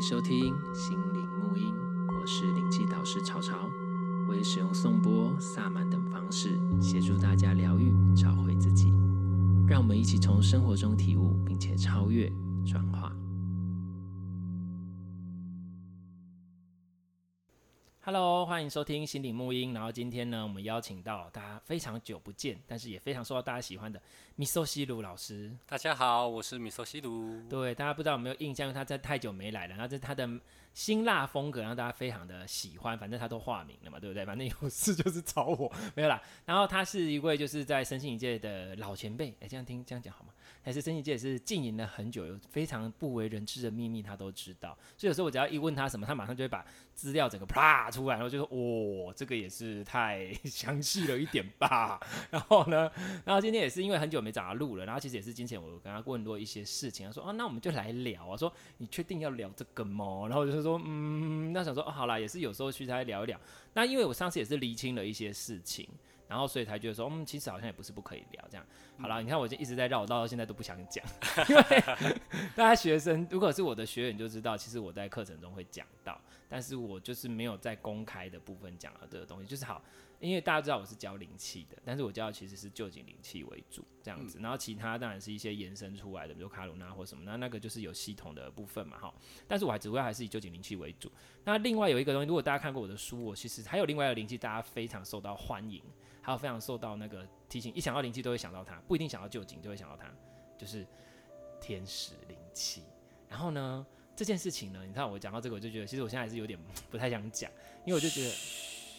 迎收听心灵沐音，我是灵气导师潮潮，我也使用颂钵、萨满等方式协助大家疗愈、找回自己。让我们一起从生活中体悟，并且超越、转化。Hello，欢迎收听心理沐音。然后今天呢，我们邀请到大家非常久不见，但是也非常受到大家喜欢的米索西鲁老师。大家好，我是米索西鲁。对，大家不知道有没有印象，他在太久没来了。然后这他的辛辣风格，让大家非常的喜欢。反正他都化名了嘛，对不对？反正有事 就是 找我，没有啦。然后他是一位就是在身心灵界的老前辈。哎，这样听这样讲好吗？还是身心界也是经营了很久，有非常不为人知的秘密，他都知道。所以有时候我只要一问他什么，他马上就会把资料整个啪出来，然后就说：“哦，这个也是太 详细了一点吧。”然后呢，然后今天也是因为很久没找他录了，然后其实也是之前我跟他问过一些事情，他说：“啊，那我们就来聊啊。”说：“你确定要聊这个吗？”然后我就是说：“嗯，那想说哦，好啦，也是有时候去再聊一聊。”那因为我上次也是厘清了一些事情。然后，所以才觉得说，嗯，其实好像也不是不可以聊这样。好了，你看我就一直在绕，绕到现在都不想讲，因为大家学生如果是我的学员就知道，其实我在课程中会讲到，但是我就是没有在公开的部分讲到这个东西，就是好，因为大家知道我是教灵气的，但是我教的其实是旧井灵气为主这样子，然后其他当然是一些延伸出来的，比如卡鲁纳或什么，那那个就是有系统的部分嘛，哈。但是我还主要还是以旧井灵气为主。那另外有一个东西，如果大家看过我的书，我其实还有另外一个灵气，大家非常受到欢迎。还有非常受到那个提醒，一想到灵气都会想到他，不一定想到旧景就会想到他，就是天使灵气。然后呢，这件事情呢，你看我讲到这个，我就觉得其实我现在还是有点 不太想讲，因为我就觉得，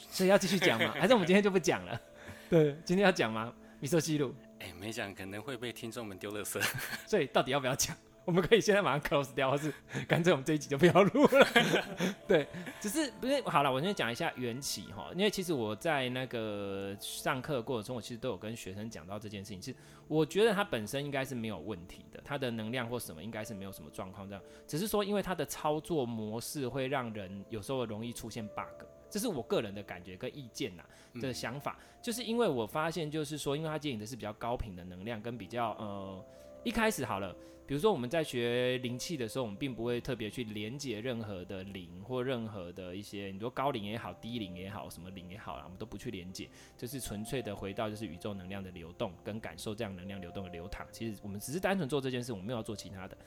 所以要继续讲吗？还是我们今天就不讲了？对，今天要讲吗？米索西鲁，哎、欸，没讲可能会被听众们丢垃圾，所以到底要不要讲？我们可以现在马上 close 掉，或是干脆我们这一集就不要录了。对，只是不是好了，我先讲一下缘起哈，因为其实我在那个上课过程中，我其实都有跟学生讲到这件事情。是我觉得它本身应该是没有问题的，它的能量或什么应该是没有什么状况这样，只是说因为它的操作模式会让人有时候容易出现 bug，这是我个人的感觉跟意见呐的想法，嗯、就是因为我发现就是说，因为它接引的是比较高频的能量跟比较呃。一开始好了，比如说我们在学灵气的时候，我们并不会特别去连接任何的灵或任何的一些，你说高灵也好，低灵也好，什么灵也好啦，我们都不去连接，就是纯粹的回到就是宇宙能量的流动跟感受这样能量流动的流淌。其实我们只是单纯做这件事，我们没有要做其他的。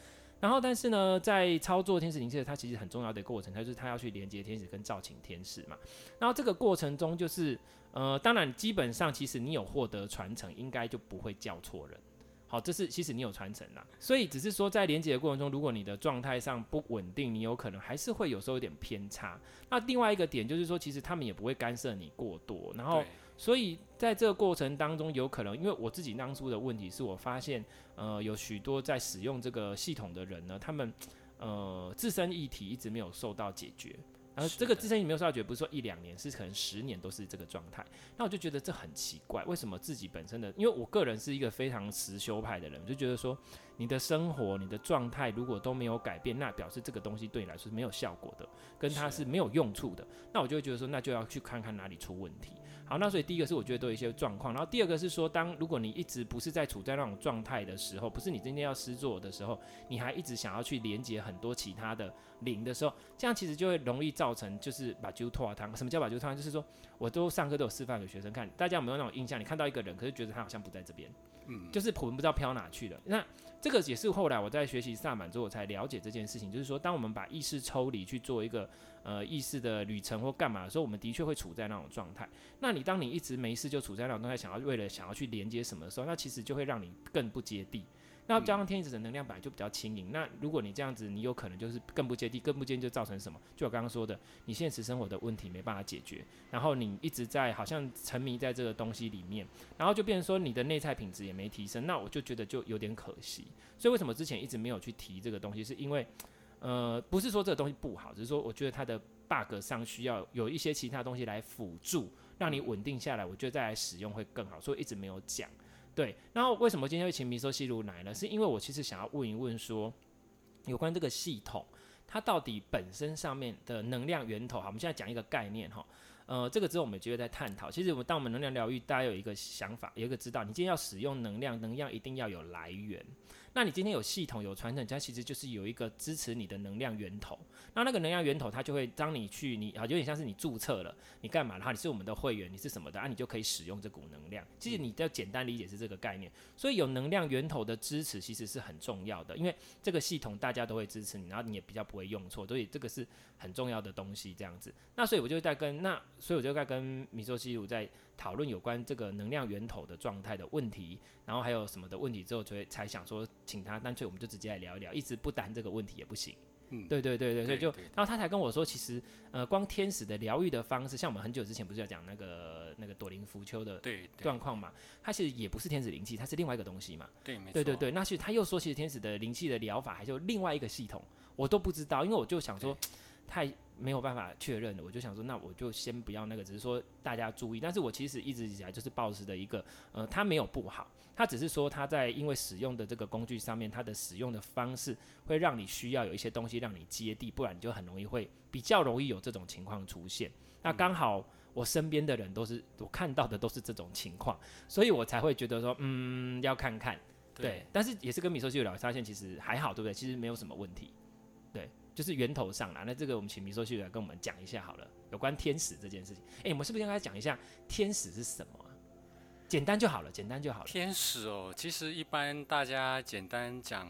然后，但是呢，在操作天使灵气，它其实很重要的过程，它就是它要去连接天使跟造请天使嘛。然后这个过程中，就是呃，当然基本上其实你有获得传承，应该就不会叫错人。好，这是其实你有传承啦，所以只是说在连接的过程中，如果你的状态上不稳定，你有可能还是会有时候有点偏差。那另外一个点就是说，其实他们也不会干涉你过多，然后所以在这个过程当中，有可能因为我自己当初的问题是我发现，呃，有许多在使用这个系统的人呢，他们呃自身议题一直没有受到解决。然后这个自身也没有受到觉，不是说一两年，是可能十年都是这个状态。那我就觉得这很奇怪，为什么自己本身的，因为我个人是一个非常实修派的人，我就觉得说，你的生活、你的状态如果都没有改变，那表示这个东西对你来说是没有效果的，跟它是没有用处的。那我就会觉得说，那就要去看看哪里出问题。好，那所以第一个是我觉得都有一些状况，然后第二个是说，当如果你一直不是在处在那种状态的时候，不是你今天要施作的时候，你还一直想要去连接很多其他的零的时候，这样其实就会容易造成就是把酒拖汤。什么叫把酒拖汤？就是说我都上课都有示范给学生看，大家有没有那种印象？你看到一个人，可是觉得他好像不在这边，嗯，就是魂不知道飘哪去了。那这个也是后来我在学习萨满之后，我才了解这件事情，就是说，当我们把意识抽离去做一个呃意识的旅程或干嘛的时候，我们的确会处在那种状态。那你当你一直没事就处在那种状态，想要为了想要去连接什么的时候，那其实就会让你更不接地。那加上天使的能量本来就比较轻盈，那如果你这样子，你有可能就是更不接地，更不接地就造成什么？就我刚刚说的，你现实生活的问题没办法解决，然后你一直在好像沉迷在这个东西里面，然后就变成说你的内在品质也没提升，那我就觉得就有点可惜。所以为什么之前一直没有去提这个东西？是因为，呃，不是说这个东西不好，只是说我觉得它的 bug 上需要有一些其他东西来辅助，让你稳定下来，我觉得再来使用会更好，所以一直没有讲。对，然后为什么今天会请米索西路来呢？是因为我其实想要问一问说，有关这个系统，它到底本身上面的能量源头，哈，我们现在讲一个概念哈，呃，这个之后我们就会在探讨。其实我们当我们能量疗愈，大家有一个想法，有一个知道，你今天要使用能量，能量一定要有来源。那你今天有系统有传承，它其实就是有一个支持你的能量源头。那那个能量源头，它就会当你去你啊，有点像是你注册了，你干嘛的话，你是我们的会员，你是什么的啊，你就可以使用这股能量。其实你要简单理解是这个概念。所以有能量源头的支持其实是很重要的，因为这个系统大家都会支持你，然后你也比较不会用错，所以这个是很重要的东西。这样子，那所以我就在跟那，所以我就在跟米索西鲁在讨论有关这个能量源头的状态的问题，然后还有什么的问题之后，就才想说请他，干脆我们就直接来聊一聊，一直不谈这个问题也不行。嗯，对对对对，所以就，然后他才跟我说，其实，呃，光天使的疗愈的方式，像我们很久之前不是要讲那个那个朵林浮丘的状况嘛，它其实也不是天使灵气，它是另外一个东西嘛。对，没错。对对对，那其实他又说，其实天使的灵气的疗法还有另外一个系统，我都不知道，因为我就想说，太没有办法确认的，我就想说，那我就先不要那个，只是说大家注意。但是我其实一直以来就是抱持的一个，呃，它没有不好。它只是说，它在因为使用的这个工具上面，它的使用的方式会让你需要有一些东西让你接地，不然你就很容易会比较容易有这种情况出现。那刚好我身边的人都是我看到的都是这种情况，所以我才会觉得说，嗯，要看看。对，对但是也是跟米寿西有聊，发现其实还好，对不对？其实没有什么问题。对，就是源头上啦。那这个我们请米索西鲁来跟我们讲一下好了，有关天使这件事情。哎，我们是不是应该讲一下天使是什么？简单就好了，简单就好了。天使哦，其实一般大家简单讲，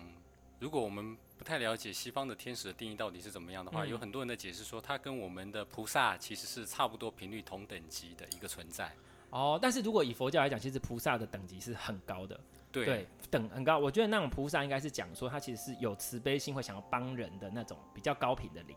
如果我们不太了解西方的天使的定义到底是怎么样的话，嗯、有很多人的解释说，它跟我们的菩萨其实是差不多频率同等级的一个存在。哦，但是如果以佛教来讲，其实菩萨的等级是很高的，对，对，等很高。我觉得那种菩萨应该是讲说，他其实是有慈悲心，会想要帮人的那种比较高频的灵。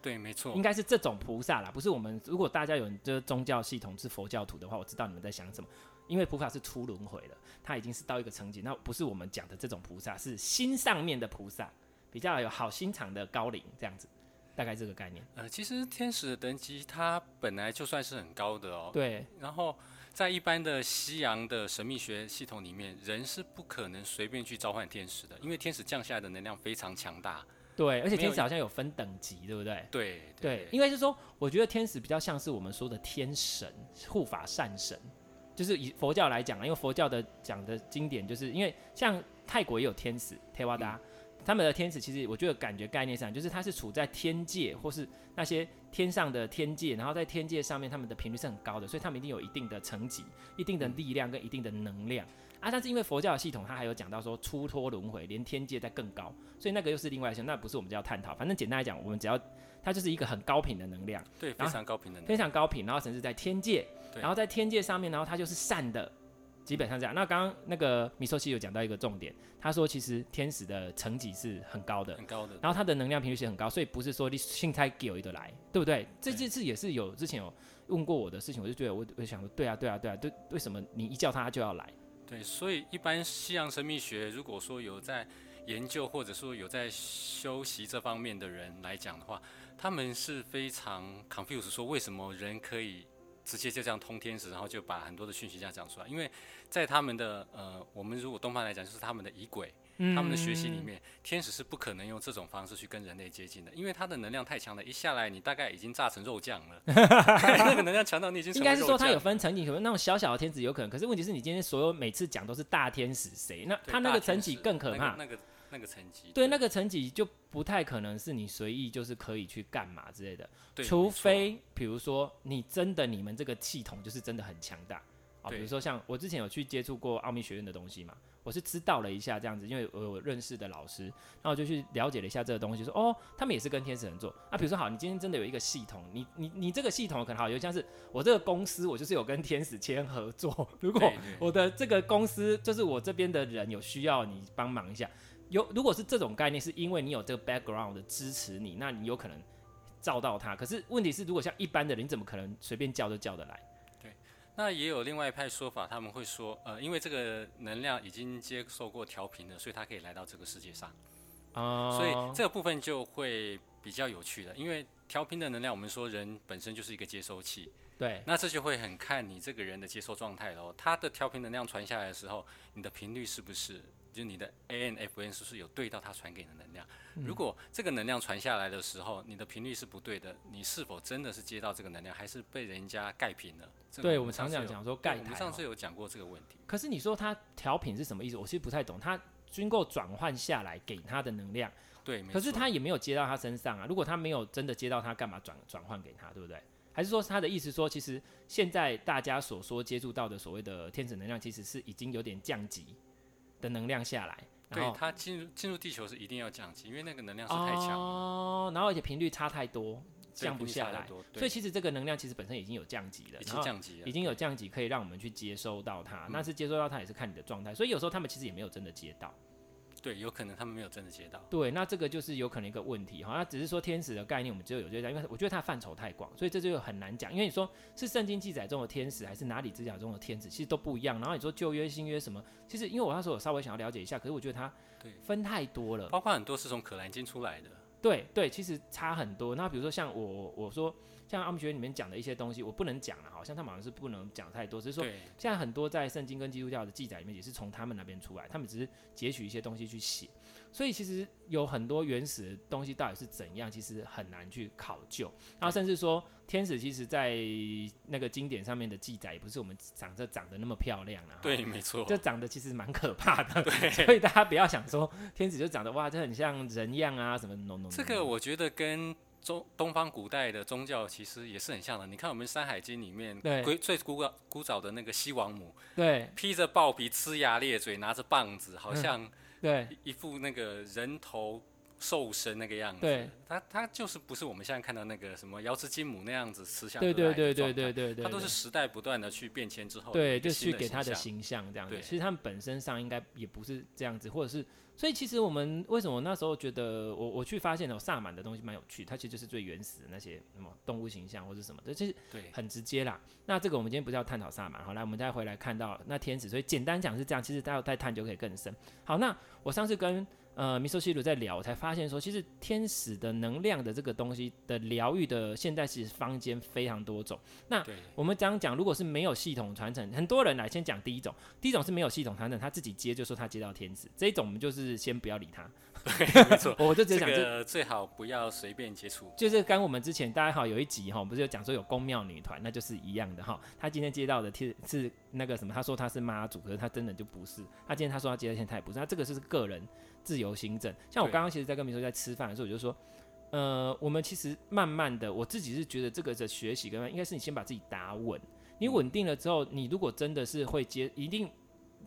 对，没错，应该是这种菩萨啦，不是我们。如果大家有人就是宗教系统是佛教徒的话，我知道你们在想什么。因为菩萨是出轮回了，他已经是到一个层级，那不是我们讲的这种菩萨，是心上面的菩萨，比较有好心肠的高龄这样子，大概这个概念。呃，其实天使的等级它本来就算是很高的哦。对。然后在一般的西洋的神秘学系统里面，人是不可能随便去召唤天使的，因为天使降下来的能量非常强大。对，而且天使好像有分等级，对不对？对对，对，应该是说，我觉得天使比较像是我们说的天神、护法善神。就是以佛教来讲啊，因为佛教的讲的经典，就是因为像泰国也有天使泰瓦达，他们的天使其实我觉得感觉概念上就是它是处在天界或是那些天上的天界，然后在天界上面他们的频率是很高的，所以他们一定有一定的层级、一定的力量跟一定的能量啊。但是因为佛教的系统它还有讲到说出脱轮回，连天界在更高，所以那个又是另外一些，那不是我们就要探讨。反正简单来讲，我们只要它就是一个很高频的能量，对，非常高频的能量，非常高频，然后甚至在天界。然后在天界上面，然后它就是善的，基本上这样。那刚刚那个米寿西有讲到一个重点，他说其实天使的层级是很高的，很高的。然后他的能量频率是很高，所以不是说你信才给有一个来，对不对？这这次也是有之前有问过我的事情，我就觉得我我就想说，对啊对啊对啊，对，为什么你一叫他，他就要来？对，所以一般西洋神秘学如果说有在研究或者说有在修习这方面的人来讲的话，他们是非常 confused，说为什么人可以。直接就这样通天使，然后就把很多的讯息这样讲出来。因为在他们的呃，我们如果东方来讲，就是他们的仪轨，嗯、他们的学习里面，天使是不可能用这种方式去跟人类接近的，因为他的能量太强了，一下来你大概已经炸成肉酱了。那个能量强到你已经应该是说他有分层级，可能那种小小的天使有可能，可是问题是你今天所有每次讲都是大天使谁？那他那个层级更可怕。那个。那个那个层级，对，那个层级就不太可能是你随意就是可以去干嘛之类的，除非比如说你真的你们这个系统就是真的很强大。啊，比如说像我之前有去接触过奥秘学院的东西嘛，我是知道了一下这样子，因为我有认识的老师，然后我就去了解了一下这个东西，说哦，他们也是跟天使人做啊，比如说好，你今天真的有一个系统，你你你这个系统可能好，有像是我这个公司，我就是有跟天使签合作，如果我的这个公司就是我这边的人有需要你帮忙一下。有，如果是这种概念，是因为你有这个 background 的支持你，那你有可能照到他。可是问题是，如果像一般的人，你怎么可能随便叫就叫得来？对，那也有另外一派说法，他们会说，呃，因为这个能量已经接受过调频了，所以它可以来到这个世界上。哦。所以这个部分就会比较有趣了，因为调频的能量，我们说人本身就是一个接收器。对。那这就会很看你这个人的接收状态喽。他的调频能量传下来的时候，你的频率是不是？就你的 ANFN 是不是有对到它传给你的能量？嗯、如果这个能量传下来的时候，你的频率是不对的，你是否真的是接到这个能量，还是被人家盖频了？对，我们常常讲说盖。我们上次有讲过这个问题。可是你说它调频是什么意思？我其实不太懂。它经过转换下来给它的能量。对，可是它也没有接到他身上啊。如果它没有真的接到他，干嘛转转换给他，对不对？还是说他的意思说，其实现在大家所说接触到的所谓的天使能量，其实是已经有点降级的能量下来。然后对，它进入进入地球是一定要降级，因为那个能量是太强哦。然后而且频率差太多，降不下来。所以其实这个能量其实本身已经有降级了，已经降级了，已经有降级可以让我们去接收到它。那、嗯、是接收到它也是看你的状态，所以有时候他们其实也没有真的接到。对，有可能他们没有真的接到。对，那这个就是有可能一个问题哈。那只是说天使的概念，我们只有有接到，因为我觉得它范畴太广，所以这就很难讲。因为你说是圣经记载中的天使，还是哪里记载中的天使，其实都不一样。然后你说旧约、新约什么，其实因为我那时候我稍微想要了解一下，可是我觉得它分太多了，包括很多是从可兰经出来的。对对，其实差很多。那比如说像我我说。像阿姆学里面讲的一些东西，我不能讲了，好像他们好像是不能讲太多。只是说，现在很多在圣经跟基督教的记载里面，也是从他们那边出来，他们只是截取一些东西去写。所以其实有很多原始的东西到底是怎样，其实很难去考究。然后甚至说，天使其实在那个经典上面的记载，也不是我们长得长得那么漂亮啊。对，没错，这长得其实蛮可怕的。对，所以大家不要想说天使就长得哇，这很像人样啊什么 no, no, no, no。这个我觉得跟。中东方古代的宗教其实也是很像的。你看我们《山海经》里面，对，最古老古早的那个西王母，对，披着豹皮，呲牙咧嘴，拿着棒子，好像对。一副那个人头兽身那个样子。对，他他就是不是我们现在看到那个什么瑶池金母那样子慈祥。对对对对对对对，他都是时代不断的去变迁之后，对，就去给他的形象这样子。其实他们本身上应该也不是这样子，或者是。所以其实我们为什么那时候觉得我我去发现了萨满的东西蛮有趣，它其实就是最原始的那些什么动物形象或者什么的，这其实很直接啦。那这个我们今天不是要探讨萨满，好，来我们再回来看到那天使，所以简单讲是这样，其实大家再探究可以更深。好，那我上次跟。呃，米索西鲁在聊，我才发现说，其实天使的能量的这个东西的疗愈的，现在其实坊间非常多种。那我们这样讲，如果是没有系统传承，很多人来先讲第一种，第一种是没有系统传承，他自己接就说他接到天使，这一种我们就是先不要理他。对，没错，我就直接讲这个最好不要随便接触。就是跟我们之前大家好有一集哈，不是有讲说有宫庙女团，那就是一样的哈。他今天接到的天是那个什么，他说他是妈祖，可是他真的就不是。他今天他说他接到天，他也不是。他这个是个人。自由行政，像我刚刚其实，在跟明说在吃饭的时候，我就说，呃，我们其实慢慢的，我自己是觉得这个的学习跟应该是你先把自己打稳，你稳定了之后，你如果真的是会接，一定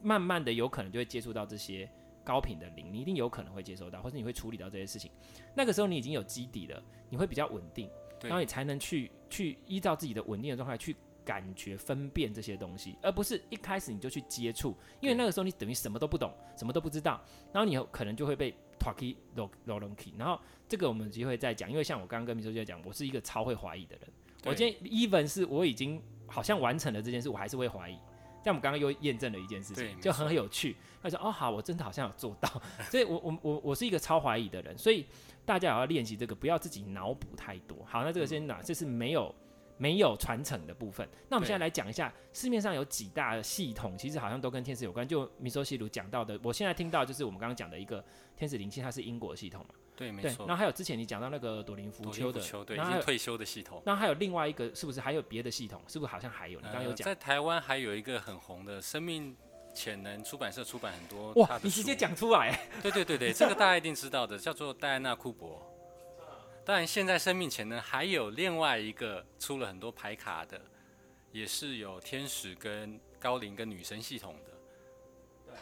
慢慢的有可能就会接触到这些高频的零，你一定有可能会接收到，或是你会处理到这些事情。那个时候你已经有基底了，你会比较稳定，然后你才能去去依照自己的稳定的状态去。感觉分辨这些东西，而不是一开始你就去接触，因为那个时候你等于什么都不懂，什么都不知道，然后你有可能就会被 talky low low key，然后这个我们有机会再讲，因为像我刚刚跟秘书就在讲，我是一个超会怀疑的人，我今天 even 是我已经好像完成了这件事，我还是会怀疑，像我们刚刚又验证了一件事情，就很有趣，他说哦好，我真的好像有做到，所以我我我我是一个超怀疑的人，所以大家也要练习这个，不要自己脑补太多。好，那这个先拿，这是没有。没有传承的部分，那我们现在来讲一下市面上有几大的系统，其实好像都跟天使有关。就米索西鲁讲到的，我现在听到就是我们刚刚讲的一个天使灵气，它是英国系统嘛？对，没错。然后还有之前你讲到那个朵林福丘的，对，已经退休的系统。那还有另外一个，是不是还有别的系统？是不是好像还有？你刚刚有讲、呃，在台湾还有一个很红的生命潜能出版社出版很多。哇，你直接讲出来？对对对对，这个大家一定知道的，叫做戴安娜库珀。当然，现在生命潜能还有另外一个出了很多牌卡的，也是有天使跟高龄跟女神系统的。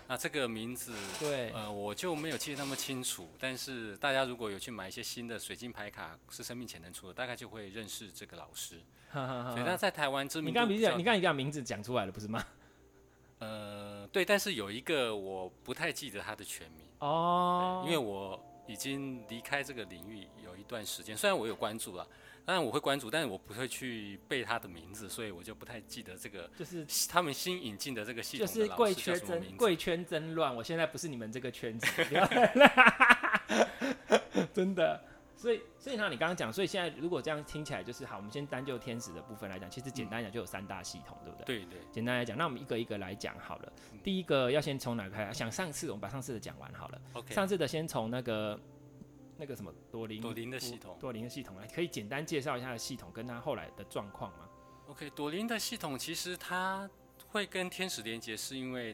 那这个名字，对，呃，我就没有记得那么清楚。但是大家如果有去买一些新的水晶牌卡，是生命潜能出的，大概就会认识这个老师。所以他在台湾知名度。你刚刚讲，你刚刚讲名字讲出来了，不是吗？呃，对，但是有一个我不太记得他的全名哦，因为我已经离开这个领域有一。段时间，虽然我有关注了，当然我会关注，但是我不会去背他的名字，所以我就不太记得这个。就是他们新引进的这个系统的老师就是贵圈真贵圈真乱，我现在不是你们这个圈子，真的。所以，所以像你刚刚讲，所以现在如果这样听起来就是好，我们先单就天使的部分来讲，其实简单讲就有三大系统，对不对？对对。简单来讲，那我们一个一个来讲好了。第一个要先从哪开始？想上次我们把上次的讲完好了。OK。上次的先从那个。那个什么朵林朵林的系统，朵林的系统来，可以简单介绍一下它的系统跟它后来的状况吗？OK，朵林的系统其实它会跟天使连接，是因为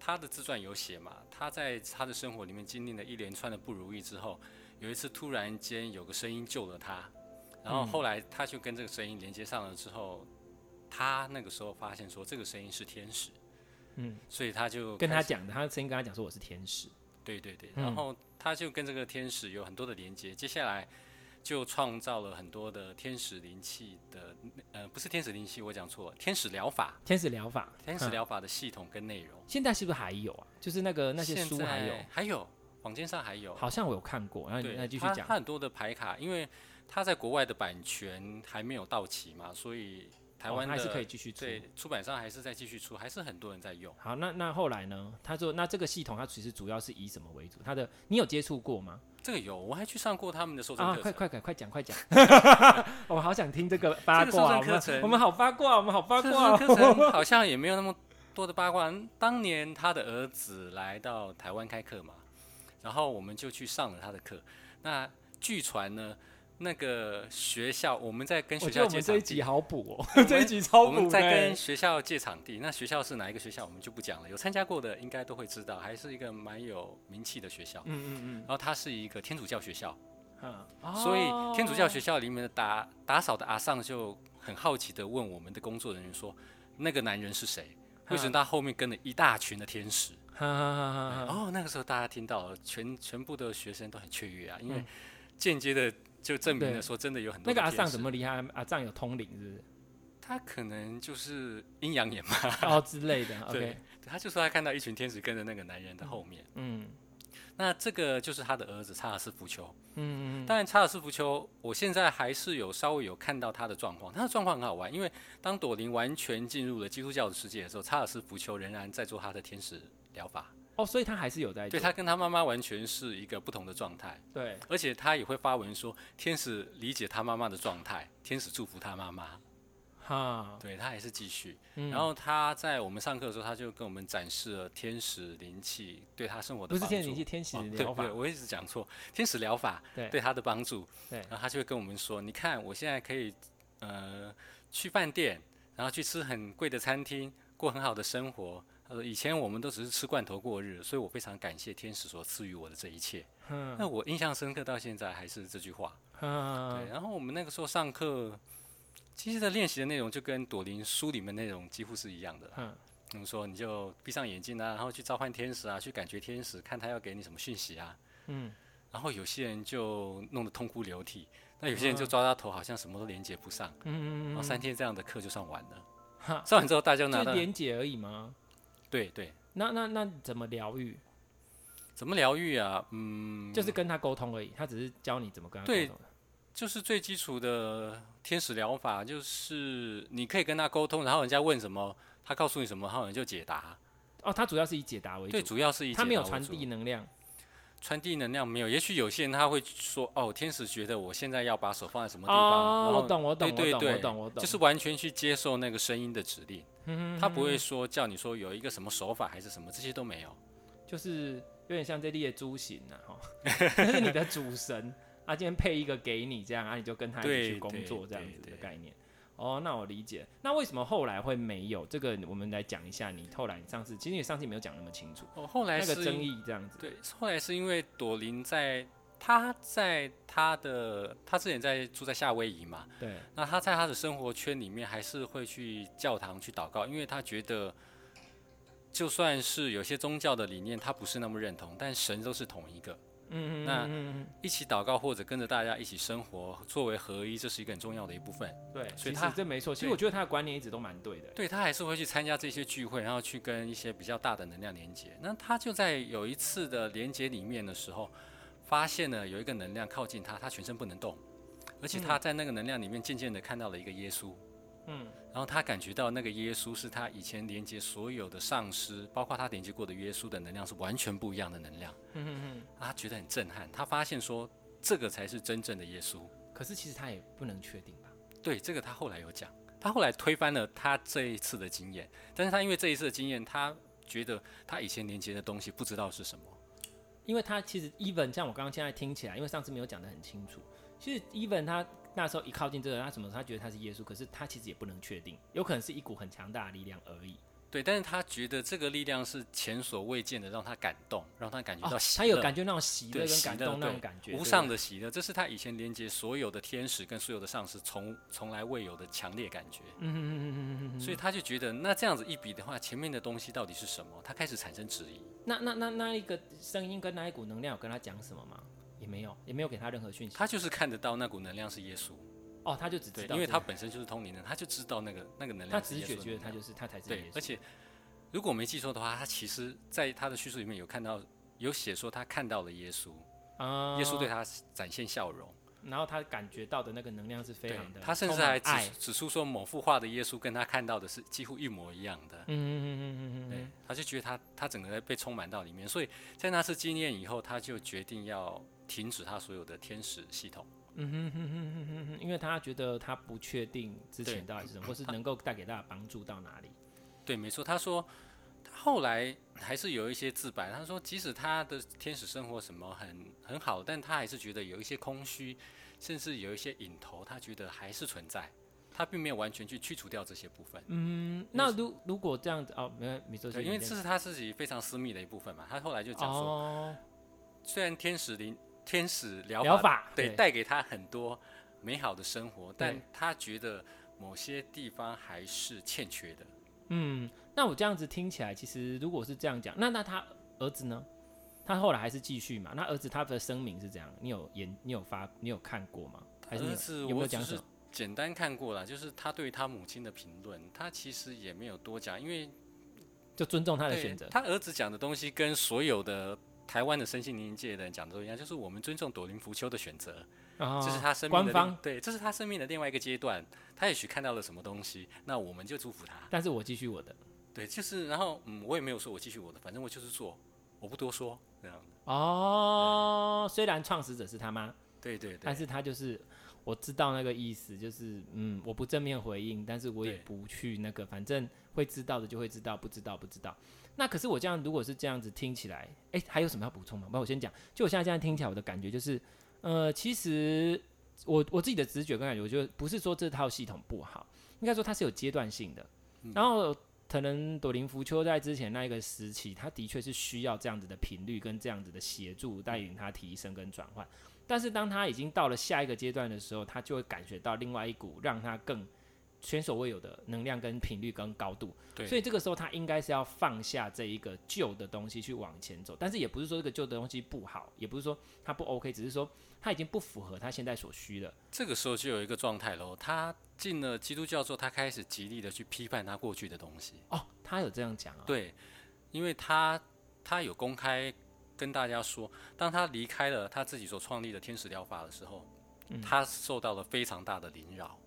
他的自传有写嘛，他在他的生活里面经历了一连串的不如意之后，有一次突然间有个声音救了他，然后后来他就跟这个声音连接上了之后，他那个时候发现说这个声音是天使，嗯，所以他就跟他讲的，他的声音跟他讲说我是天使，对对对，然后他就跟这个天使有很多的连接，接下来。就创造了很多的天使灵气的，呃，不是天使灵气，我讲错了，天使疗法，天使疗法，天使疗法的系统跟内容，现在是不是还有啊？就是那个那些书还有，还有网站上还有，好像我有看过。然后你继续讲，他很多的牌卡，因为他在国外的版权还没有到期嘛，所以台湾、哦、还是可以继续出，对，出版商还是在继续出，还是很多人在用。好，那那后来呢？他说，那这个系统它其实主要是以什么为主？他的你有接触过吗？这个有，我还去上过他们的授证课程。啊，快快快快讲快讲！我好想听这个八卦。课程，我们好八卦，我们好八卦。课程好像也没有那么多的八卦。当年他的儿子来到台湾开课嘛，然后我们就去上了他的课。那据传呢？那个学校，我们在跟学校借场地。这一集好补哦，这一集超补。我们在跟学校借场地，那学校是哪一个学校，我们就不讲了。有参加过的应该都会知道，还是一个蛮有名气的学校。嗯嗯嗯。然后它是一个天主教学校。嗯。所以天主教学校里面的打打扫的阿尚就很好奇的问我们的工作人员说：“那个男人是谁？为什么他后面跟了一大群的天使？”哦，那个时候大家听到了，全全部的学生都很雀跃啊，因为间接的。就证明了说，真的有很多。那个阿尚怎么厉害？阿尚有通灵，是不是？他可能就是阴阳眼嘛，哦之类的。对 OK，他就说他看到一群天使跟着那个男人的后面。嗯，那这个就是他的儿子查尔斯福丘。嗯嗯。当然，查尔斯福丘，我现在还是有稍微有看到他的状况。他的状况很好玩，因为当朵琳完全进入了基督教的世界的时候，查尔斯福丘仍然在做他的天使疗法。哦，所以他还是有在。对，他跟他妈妈完全是一个不同的状态。对，而且他也会发文说，天使理解他妈妈的状态，天使祝福他妈妈。哈，对他还是继续。嗯、然后他在我们上课的时候，他就跟我们展示了天使灵气对他生活的。不是天使灵气，天使疗法。哦、对，对，我一直讲错，天使疗法对他的帮助。对，然后他就会跟我们说，你看我现在可以呃去饭店，然后去吃很贵的餐厅，过很好的生活。他说：“以前我们都只是吃罐头过日，所以我非常感谢天使所赐予我的这一切。嗯、那我印象深刻到现在还是这句话。嗯、对，然后我们那个时候上课，其实的练习的内容就跟朵琳书里面内容几乎是一样的。嗯，比如说你就闭上眼睛啊，然后去召唤天使啊，去感觉天使，看他要给你什么讯息啊。嗯，然后有些人就弄得痛哭流涕，那有些人就抓到头，好像什么都连接不上。嗯嗯，然后三天这样的课就算完了。哈上完之后大家拿到连接而已吗？”对对，那那那怎么疗愈？怎么疗愈啊？嗯，就是跟他沟通而已，他只是教你怎么跟他沟通。对，就是最基础的天使疗法，就是你可以跟他沟通，然后人家问什么，他告诉你什么，然后你就解答。哦，他主要是以解答为主。对，主要是以。他没有传递能量。传递能量没有，也许有些人他会说：“哦，天使觉得我现在要把手放在什么地方。”哦，我懂，我懂，对对对，我懂，我懂，就是完全去接受那个声音的指令。嗯哼，他不会说叫你说有一个什么手法还是什么，这些都没有。就是有点像这列猪形啊，哈，这是你的主神，啊，今天配一个给你，这样啊，你就跟他一起去工作，这样子的概念。哦，那我理解。那为什么后来会没有这个？我们来讲一下。你后来你上次，其实你上次没有讲那么清楚。哦，后来那个争议这样子。对，后来是因为朵琳在，她在她的，她之前在住在夏威夷嘛。对。那她在她的生活圈里面，还是会去教堂去祷告，因为她觉得，就算是有些宗教的理念他不是那么认同，但神都是同一个。嗯，那一起祷告或者跟着大家一起生活，作为合一，这是一个很重要的一部分。对，所以他这没错。其实我觉得他的观念一直都蛮对的。对，他还是会去参加这些聚会，然后去跟一些比较大的能量连接。那他就在有一次的连接里面的时候，发现了有一个能量靠近他，他全身不能动，而且他在那个能量里面渐渐的看到了一个耶稣。嗯。然后他感觉到那个耶稣是他以前连接所有的上师，包括他连接过的耶稣的能量是完全不一样的能量。嗯嗯嗯，他觉得很震撼。他发现说这个才是真正的耶稣。可是其实他也不能确定吧？对，这个他后来有讲，他后来推翻了他这一次的经验。但是他因为这一次的经验，他觉得他以前连接的东西不知道是什么。因为他其实 even 像我刚刚现在听起来，因为上次没有讲得很清楚，其实 even 他。那时候一靠近这个，他什么？他觉得他是耶稣，可是他其实也不能确定，有可能是一股很强大的力量而已。对，但是他觉得这个力量是前所未见的，让他感动，让他感觉到喜乐，哦、他有感觉那种喜乐跟感动那种感觉，无上的喜乐，这是他以前连接所有的天使跟所有的上师从从来未有的强烈感觉。嗯嗯嗯嗯嗯，所以他就觉得，那这样子一比的话，前面的东西到底是什么？他开始产生质疑。那那那那一个声音跟那一股能量有跟他讲什么吗？也没有，也没有给他任何讯息。他就是看得到那股能量是耶稣。哦，他就只知道，因为他本身就是通灵人，他就知道那个那个能量。他直觉觉得他就是他才是耶稣。对，而且。如果我没记错的话，他其实在他的叙述里面有看到，有写说他看到了耶稣，啊，耶稣对他展现笑容，然后他感觉到的那个能量是非常的，他甚至还指指出说某幅画的耶稣跟他看到的是几乎一模一样的，嗯嗯嗯嗯嗯，对，他就觉得他他整个被充满到里面，所以在那次经验以后，他就决定要停止他所有的天使系统，嗯哼哼哼哼哼，因为他觉得他不确定之前到底是什么，或是能够带给大家帮助到哪里。对，没错。他说，他后来还是有一些自白。他说，即使他的天使生活什么很很好，但他还是觉得有一些空虚，甚至有一些瘾头，他觉得还是存在。他并没有完全去去除掉这些部分。嗯，那如如果这样子哦，没有没错，因为这是他自己非常私密的一部分嘛。他后来就讲说，虽然天使灵天使疗法，法对带给他很多美好的生活，但他觉得某些地方还是欠缺的。嗯，那我这样子听起来，其实如果是这样讲，那那他儿子呢？他后来还是继续嘛？那儿子他的声明是怎样？你有研，你有发，你有看过吗？还是，是有没有讲什么？简单看过了，就是他对他母亲的评论，他其实也没有多讲，因为就尊重他的选择。他儿子讲的东西跟所有的台湾的身心灵界的人讲的都一样，就是我们尊重朵林福丘的选择。这是他生命的官方对，这是他生命的另外一个阶段。他也许看到了什么东西，那我们就祝福他。但是我继续我的，对，就是然后嗯，我也没有说我继续我的，反正我就是做，我不多说这样。哦，虽然创始者是他妈，对对对，但是他就是我知道那个意思，就是嗯，我不正面回应，但是我也不去那个，反正会知道的就会知道，不知道不知道。那可是我这样，如果是这样子听起来，哎，还有什么要补充吗？不，我先讲，就我现在这样听起来，我的感觉就是。呃，其实我我自己的直觉跟感觉，我觉得不是说这套系统不好，应该说它是有阶段性的。嗯、然后可能朵林福丘在之前那一个时期，他的确是需要这样子的频率跟这样子的协助，带领他提升跟转换。但是当他已经到了下一个阶段的时候，他就会感觉到另外一股让他更。前所未有的能量跟频率跟高度，对，所以这个时候他应该是要放下这一个旧的东西去往前走，但是也不是说这个旧的东西不好，也不是说他不 OK，只是说他已经不符合他现在所需了。这个时候就有一个状态喽，他进了基督教之后，他开始极力的去批判他过去的东西。哦，他有这样讲啊？对，因为他他有公开跟大家说，当他离开了他自己所创立的天使疗法的时候，嗯、他受到了非常大的凌扰。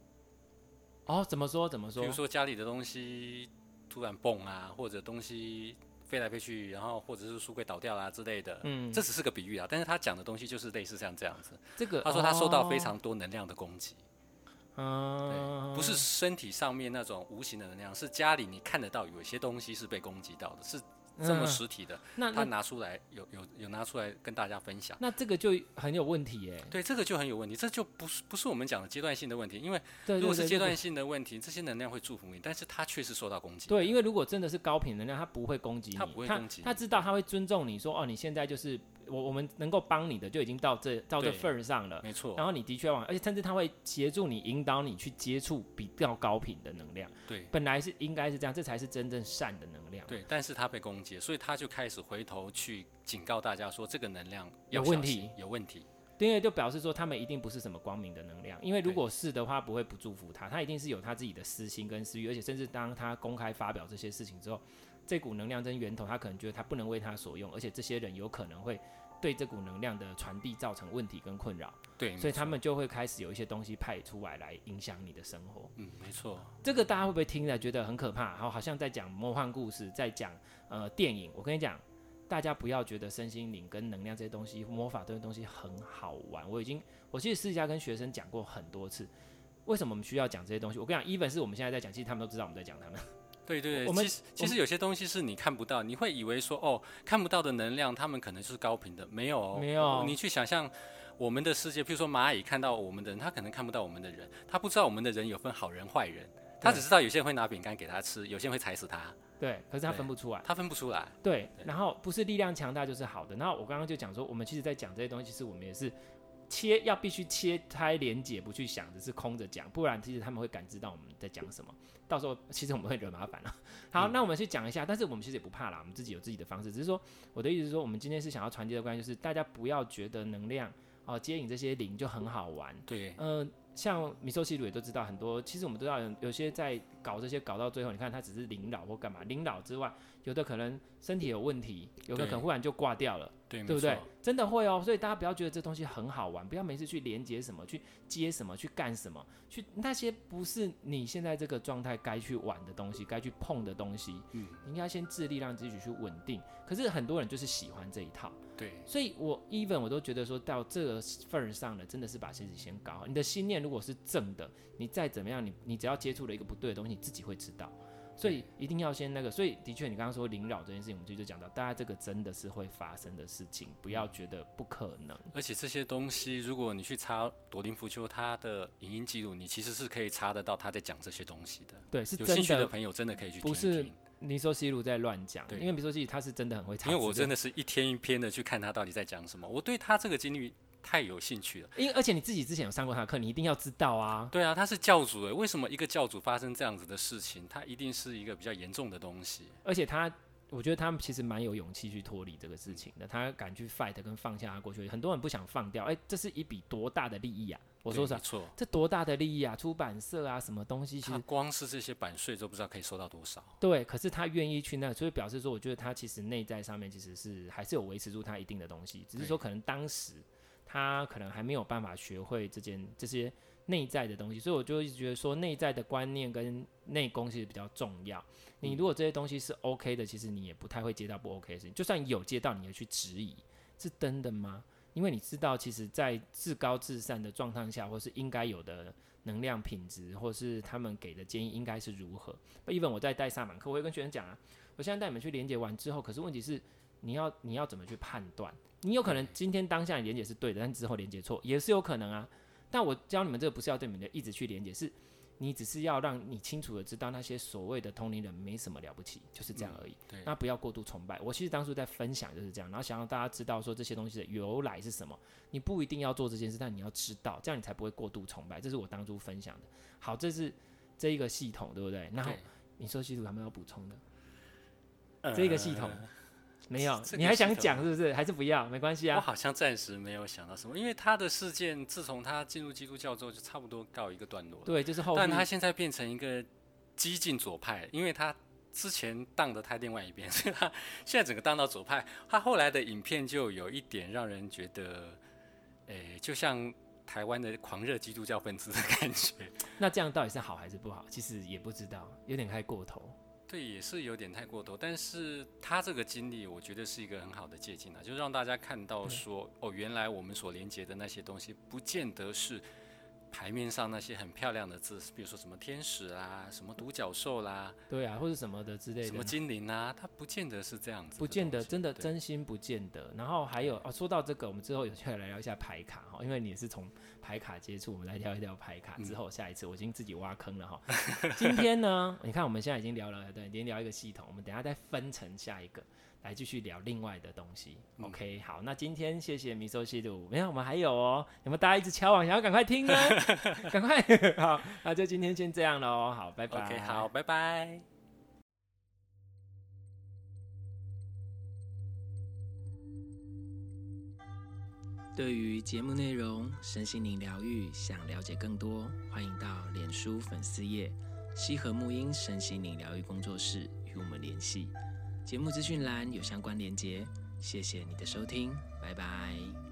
哦，怎么说？怎么说？比如说家里的东西突然蹦啊，或者东西飞来飞去，然后或者是书柜倒掉啦、啊、之类的。嗯，这只是个比喻啊，但是他讲的东西就是类似像这样子。这个他说他受到非常多能量的攻击。嗯、哦，不是身体上面那种无形的能量，是家里你看得到有些东西是被攻击到的，是。这么实体的，嗯、那他拿出来有有有拿出来跟大家分享，那这个就很有问题耶。对，这个就很有问题，这就不是不是我们讲的阶段性的问题，因为如果是阶段性的问题，这些能量会祝福你，但是他确实受到攻击。对，因为如果真的是高频能量，他不会攻击你，他不会攻击你，他知道他会尊重你说哦，你现在就是。我我们能够帮你的就已经到这到这份儿上了，没错。然后你的确往，而且甚至他会协助你引导你去接触比较高频的能量。对，本来是应该是这样，这才是真正善的能量。对，但是他被攻击，所以他就开始回头去警告大家说，这个能量有问题，有问题。因为就表示说他们一定不是什么光明的能量，因为如果是的话，不会不祝福他，他一定是有他自己的私心跟私欲，而且甚至当他公开发表这些事情之后，这股能量跟源头，他可能觉得他不能为他所用，而且这些人有可能会。对这股能量的传递造成问题跟困扰，对，所以他们就会开始有一些东西派出来来影响你的生活。嗯，没错。这个大家会不会听了觉得很可怕？然后好像在讲魔幻故事，在讲呃电影。我跟你讲，大家不要觉得身心灵跟能量这些东西、魔法这些东西很好玩。我已经，我其实私下跟学生讲过很多次，为什么我们需要讲这些东西？我跟你讲，even 是我们现在在讲，其实他们都知道我们在讲他们。对对对，我们其实其实有些东西是你看不到，你会以为说哦，看不到的能量，他们可能就是高频的，没有哦，没有。你去想象我们的世界，譬如说蚂蚁看到我们的人，他可能看不到我们的人，他不知道我们的人有分好人坏人，他只知道有些人会拿饼干给他吃，有些人会踩死他。对，可是他分不出来，他分不出来。对，然后不是力量强大就是好的。然后我刚刚就讲说，我们其实在讲这些东西，其实我们也是切，要必须切开连结，不去想只是空着讲，不然其实他们会感知到我们在讲什么。到时候其实我们会惹麻烦了。好，嗯、那我们去讲一下，但是我们其实也不怕啦，我们自己有自己的方式。只是说，我的意思是说，我们今天是想要传递的关系，就是大家不要觉得能量哦、呃、接引这些灵就很好玩。对，嗯、呃。像米寿西鲁也都知道很多，其实我们都知道有有些在搞这些搞到最后，你看他只是临老或干嘛，临老之外，有的可能身体有问题，有的可能忽然就挂掉了，对，对不对？真的会哦，所以大家不要觉得这东西很好玩，不要每次去连接什么，去接什么，去干什么，去那些不是你现在这个状态该去玩的东西，该去碰的东西，嗯，你应该先致力让自己去稳定。可是很多人就是喜欢这一套。对，所以我 even 我都觉得说到这个份儿上了，真的是把自己先搞好。你的心念如果是正的，你再怎么样，你你只要接触了一个不对的东西，你自己会知道。所以一定要先那个。所以的确，你刚刚说领扰这件事情，我们就就讲到，大家这个真的是会发生的事情，不要觉得不可能。而且这些东西，如果你去查朵林福丘他的影音记录，你其实是可以查得到他在讲这些东西的。对，是有兴趣的朋友真的可以去听听。不是。你说西鲁在乱讲，因为比如说西鲁他是真的很会查，因为我真的是一天一篇的去看他到底在讲什么，我对他这个经历太有兴趣了。因为而且你自己之前有上过他的课，你一定要知道啊。对啊，他是教主诶，为什么一个教主发生这样子的事情，他一定是一个比较严重的东西。而且他，我觉得他们其实蛮有勇气去脱离这个事情的，他敢去 fight 跟放下他过去，很多人不想放掉，哎，这是一笔多大的利益啊！我说实话，这多大的利益啊！出版社啊，什么东西？其实光是这些版税都不知道可以收到多少。对，可是他愿意去那，所以表示说，我觉得他其实内在上面其实是还是有维持住他一定的东西，只是说可能当时他可能还没有办法学会这件这些内在的东西，所以我就一直觉得说，内在的观念跟内功其实比较重要。你如果这些东西是 OK 的，其实你也不太会接到不 OK 的事情，就算有接到，你也去质疑，是真的吗？因为你知道，其实，在至高至善的状态下，或是应该有的能量品质，或是他们给的建议，应该是如何？even 我在带萨满课，我会跟学生讲啊，我现在带你们去连接完之后，可是问题是，你要你要怎么去判断？你有可能今天当下你连接是对的，但之后连接错也是有可能啊。但我教你们这个不是要对你们的一直去连接，是。你只是要让你清楚的知道那些所谓的同龄人没什么了不起，就是这样而已。嗯、对，那不要过度崇拜。我其实当初在分享就是这样，然后想让大家知道说这些东西的由来是什么。你不一定要做这件事，但你要知道，这样你才不会过度崇拜。这是我当初分享的。好，这是这一个系统，对不对？然后你说系统有没有补充的，呃、这个系统。没有，你还想讲是不是？还是不要？没关系啊。我好像暂时没有想到什么，因为他的事件自从他进入基督教之后，就差不多告一个段落了。对，就是后。但他现在变成一个激进左派，因为他之前荡的太另外一边，所以他现在整个荡到左派。他后来的影片就有一点让人觉得，诶，就像台湾的狂热基督教分子的感觉。那这样到底是好还是不好？其实也不知道，有点太过头。对，也是有点太过头，但是他这个经历，我觉得是一个很好的借鉴啊，就是让大家看到说，哦，原来我们所连接的那些东西，不见得是。牌面上那些很漂亮的字，比如说什么天使啦，什么独角兽啦，对啊，或者什么的之类的，什么精灵啊，它不见得是这样子，不见得，真的真心不见得。然后还有哦，说到这个，我们之后有机会来聊一下牌卡哈，因为你也是从牌卡接触，我们来聊一聊牌卡。之后下一次我已经自己挖坑了哈。今天呢，你看我们现在已经聊了，对，已经聊一个系统，我们等下再分成下一个。来继续聊另外的东西，OK，好，那今天谢谢米寿西鲁，没有，我们还有哦，有没有大家一直敲碗，想要赶快听呢？赶快，好，那就今天先这样喽，好，拜拜，OK，好，拜拜。对于节目内容、身心灵疗愈，想了解更多，欢迎到脸书粉丝页西和沐音身心灵疗愈工作室与我们联系。节目资讯栏有相关连接，谢谢你的收听，拜拜。